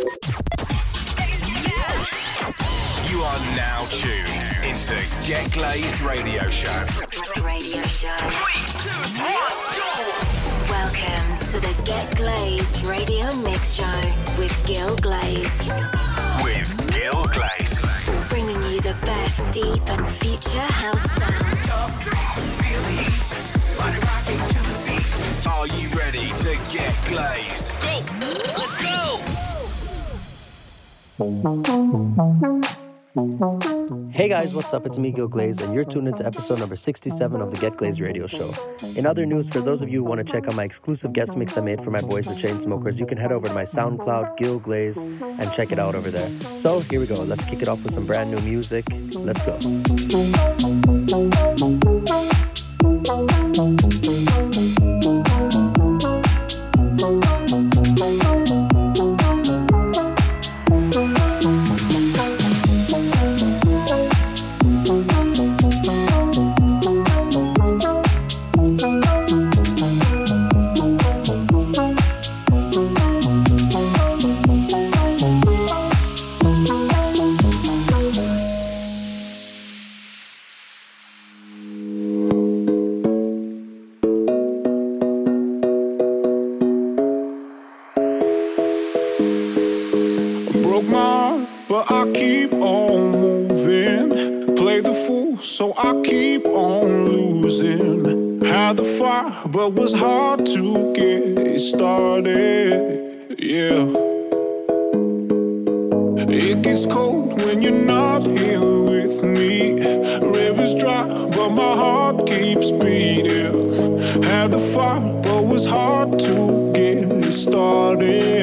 You are now tuned into Get Glazed Radio Show. Radio Show. Welcome to the Get Glazed Radio Mix Show with Gil Glaze. With Gil Glaze. Bringing you the best deep and future house sounds. Are you ready to get glazed? Go! Let's go! Hey guys, what's up? It's me, Gil Glaze, and you're tuned into episode number 67 of the Get Glaze radio show. In other news, for those of you who want to check out my exclusive guest mix I made for my boys, the Chainsmokers, you can head over to my SoundCloud, Gil Glaze, and check it out over there. So here we go. Let's kick it off with some brand new music. Let's go. Keeps beating. Had the fire, but was hard to get started.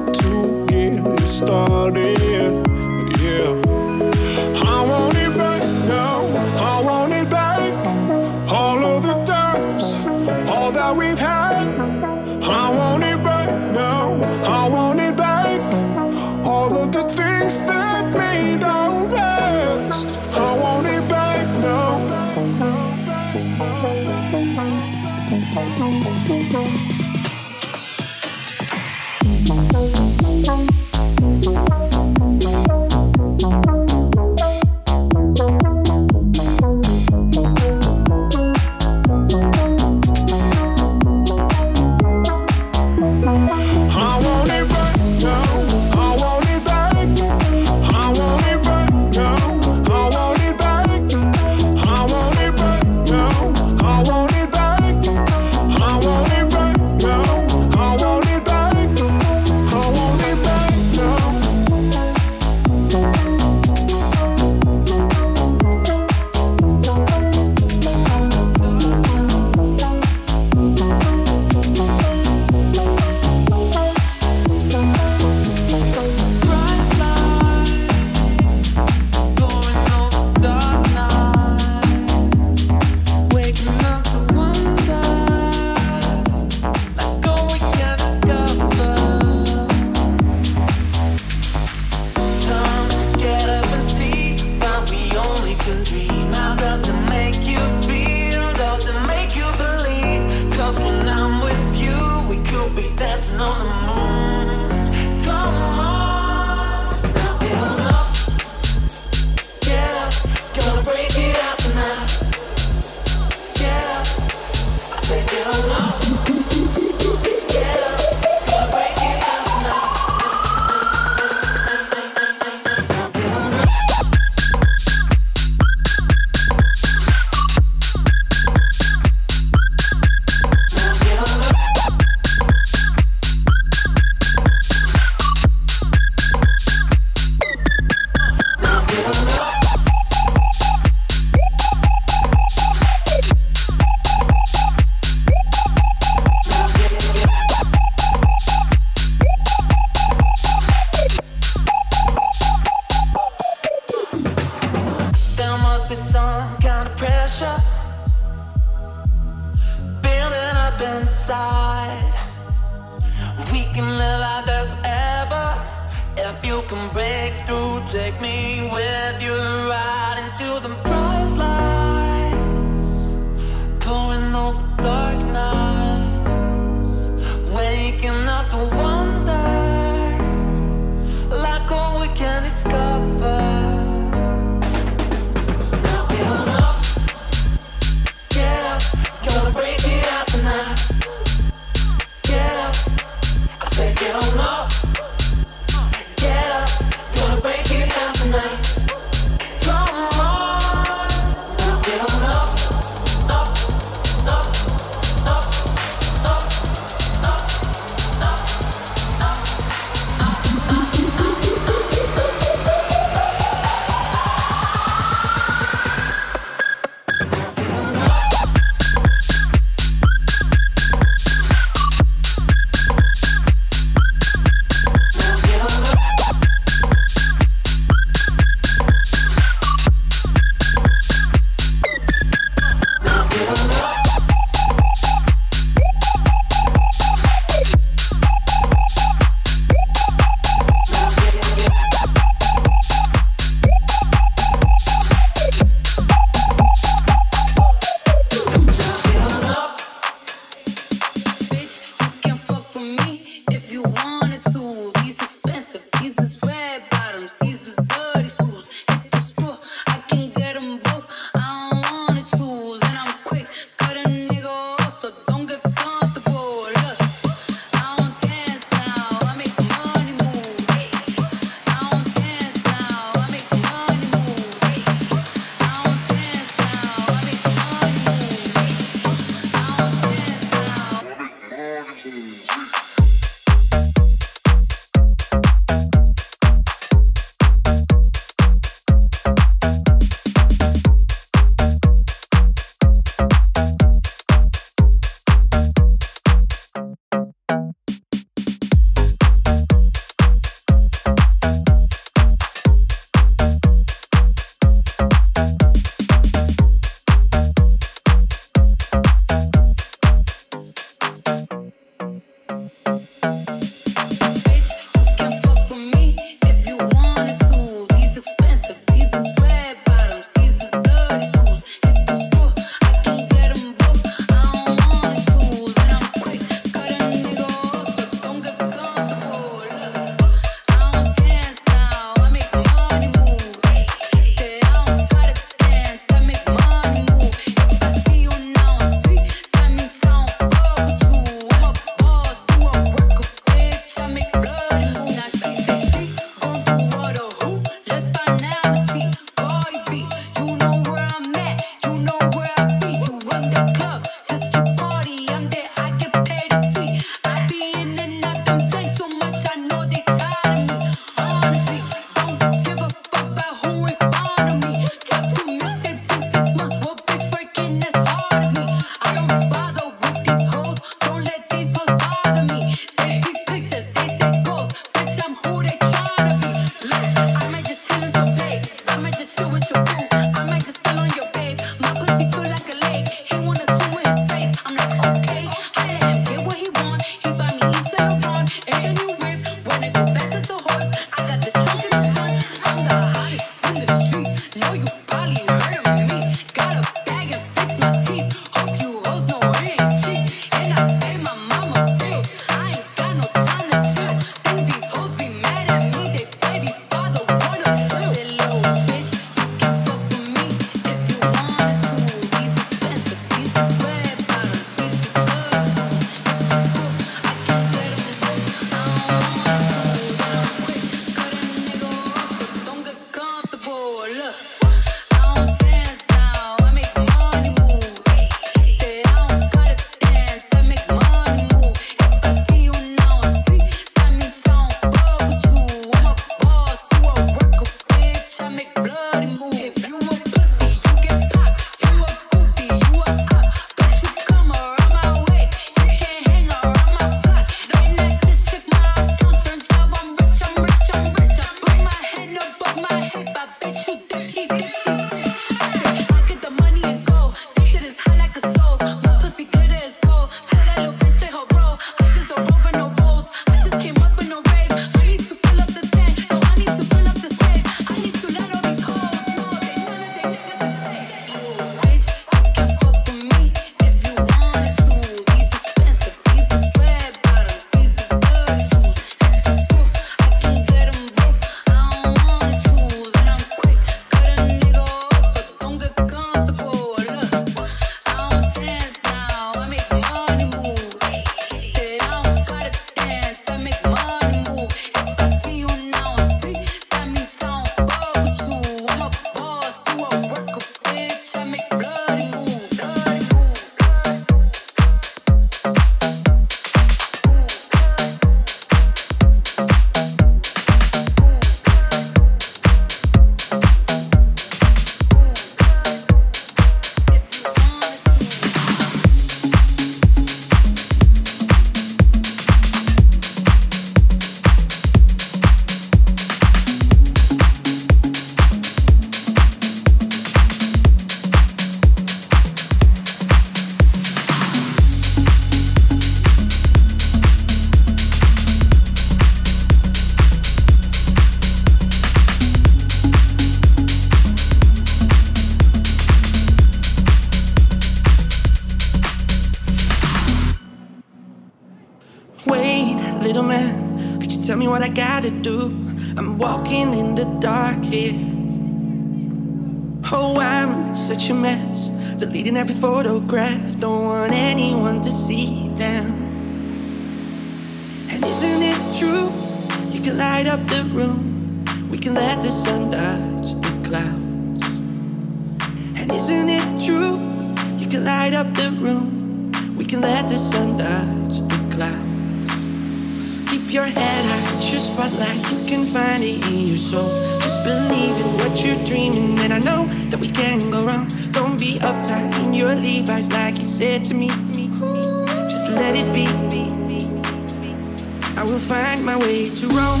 Will find my way to Rome.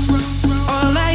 All I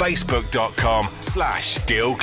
facebook.com slash Gil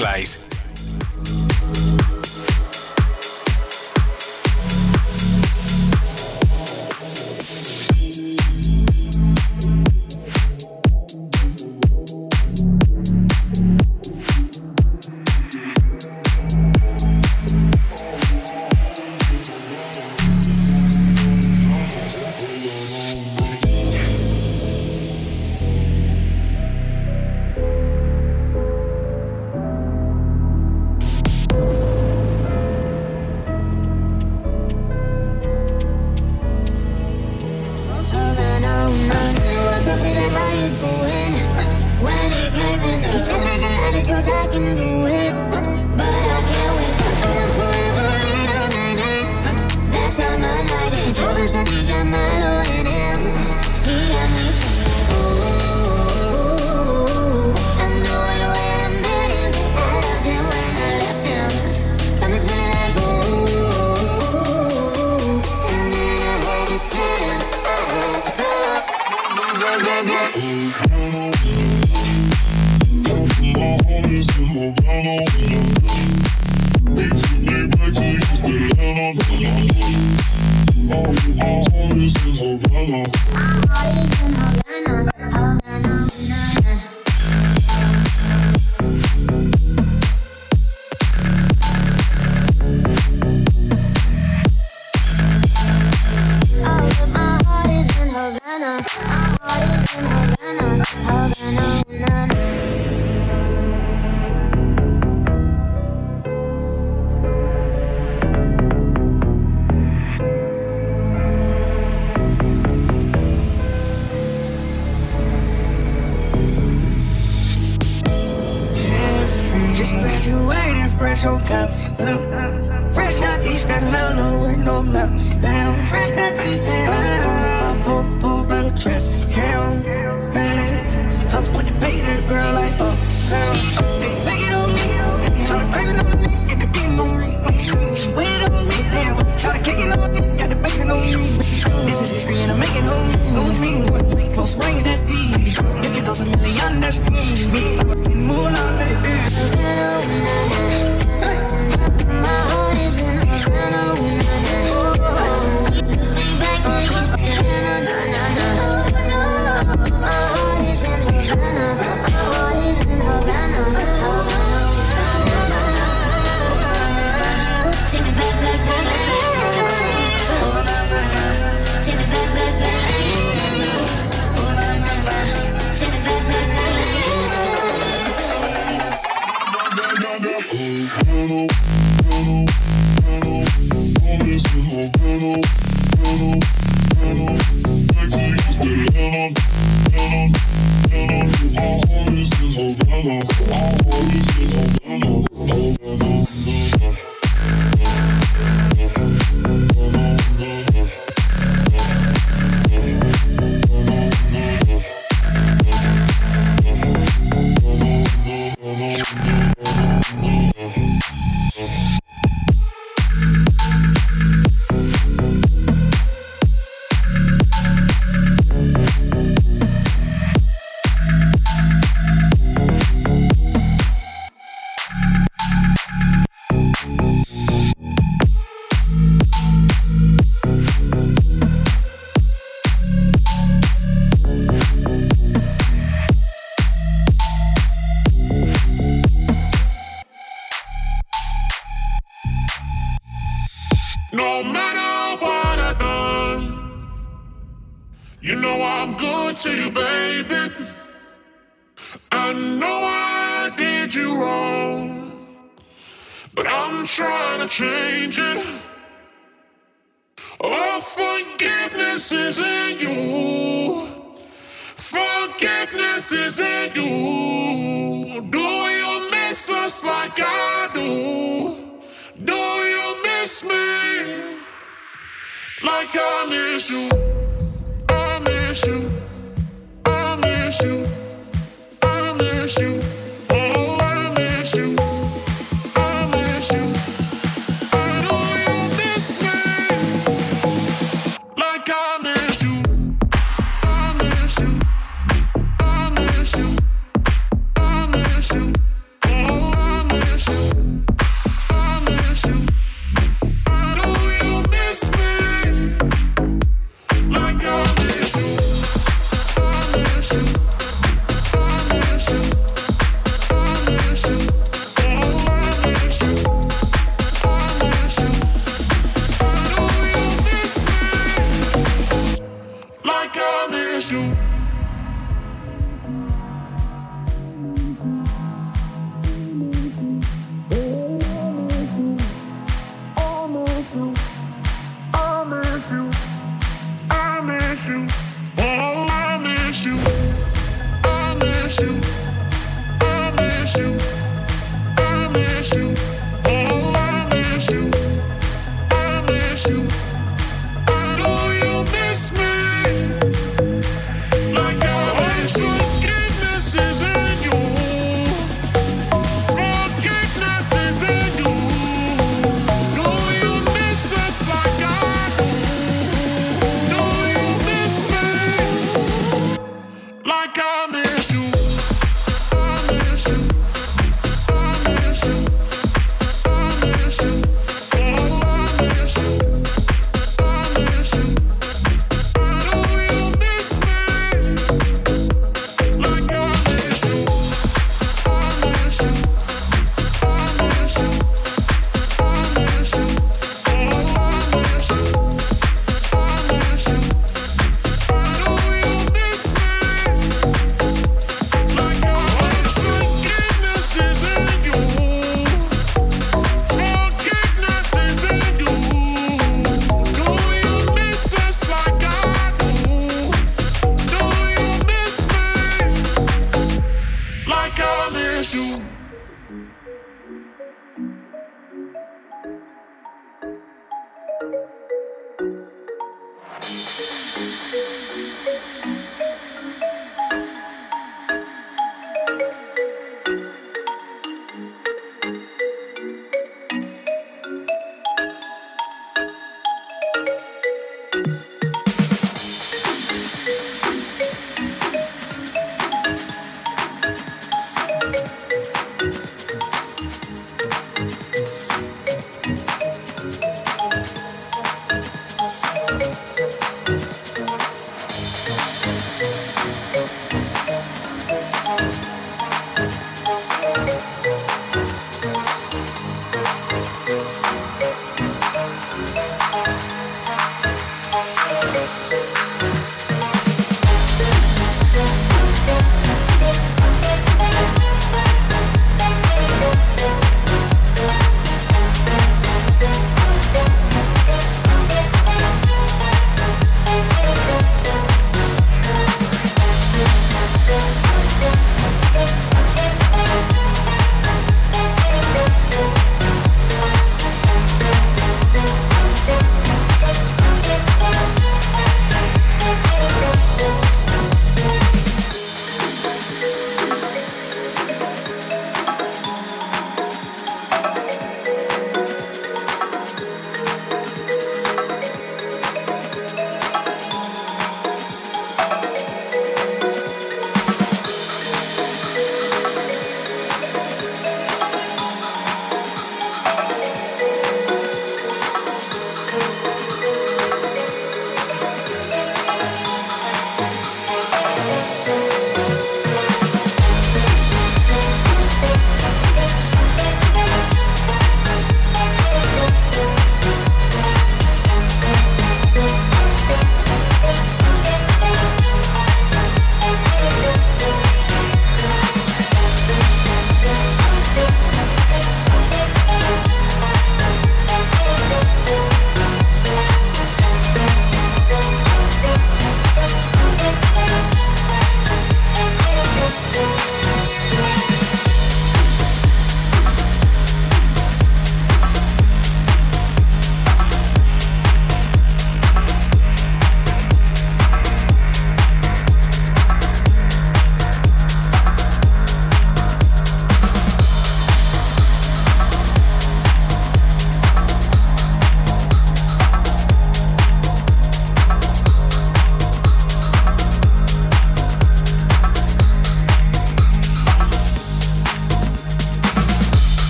All my homies in Havana. My homies in Havana. oh Always in Havana. Always in Havana. Havana.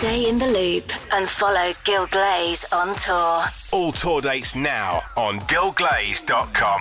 Stay in the loop and follow Gil Glaze on tour. All tour dates now on gilglaze.com.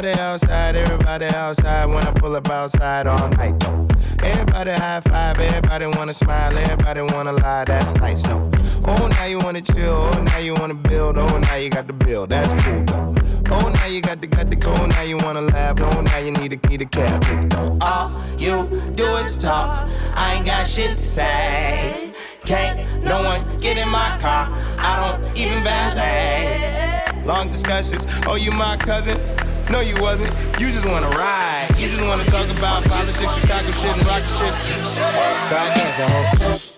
Glaze. outside, everybody outside when I pull up outside all night though. Everybody high five, everybody wanna smile, everybody wanna lie, that's nice though. Oh, now you wanna chill, oh, now you wanna build, oh, now you got the bill, that's cool though. Oh, now you got the got the go, now you wanna laugh, oh, now you need a need a cab. All you do is talk, I ain't got shit to say. Can't no one get in my car, I don't even valet. Long discussions, oh, you my cousin? No, you wasn't. You just wanna ride. You just wanna talk about politics, Chicago shit, and rock shit. Start dancing,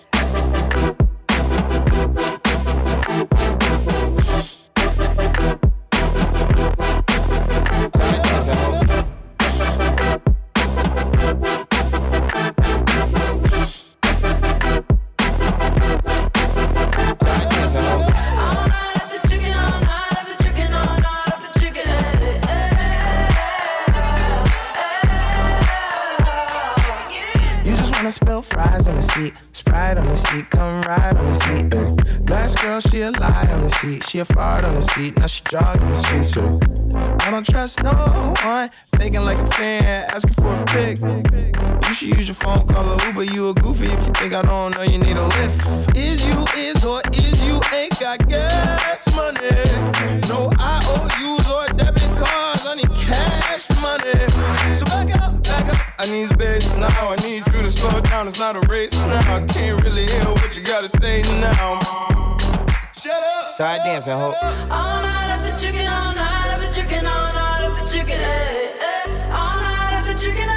hope. She a fart on the seat, now she jogging the streets. So I don't trust no one, faking like a fan, asking for a pic. You should use your phone, call a Uber. You a goofy if you think I don't know you need a lift. Is you is or is you ain't got gas money? No IOUs or debit cards, I need cash money. So back up, back up. I need space now. I need you to slow down. It's not a race now. I can't really hear what you gotta say now. Start dancing, hope. All night I've been chicken, all night I've been chicken, all night I've been chicken, eh, eh. All night I've been chicken,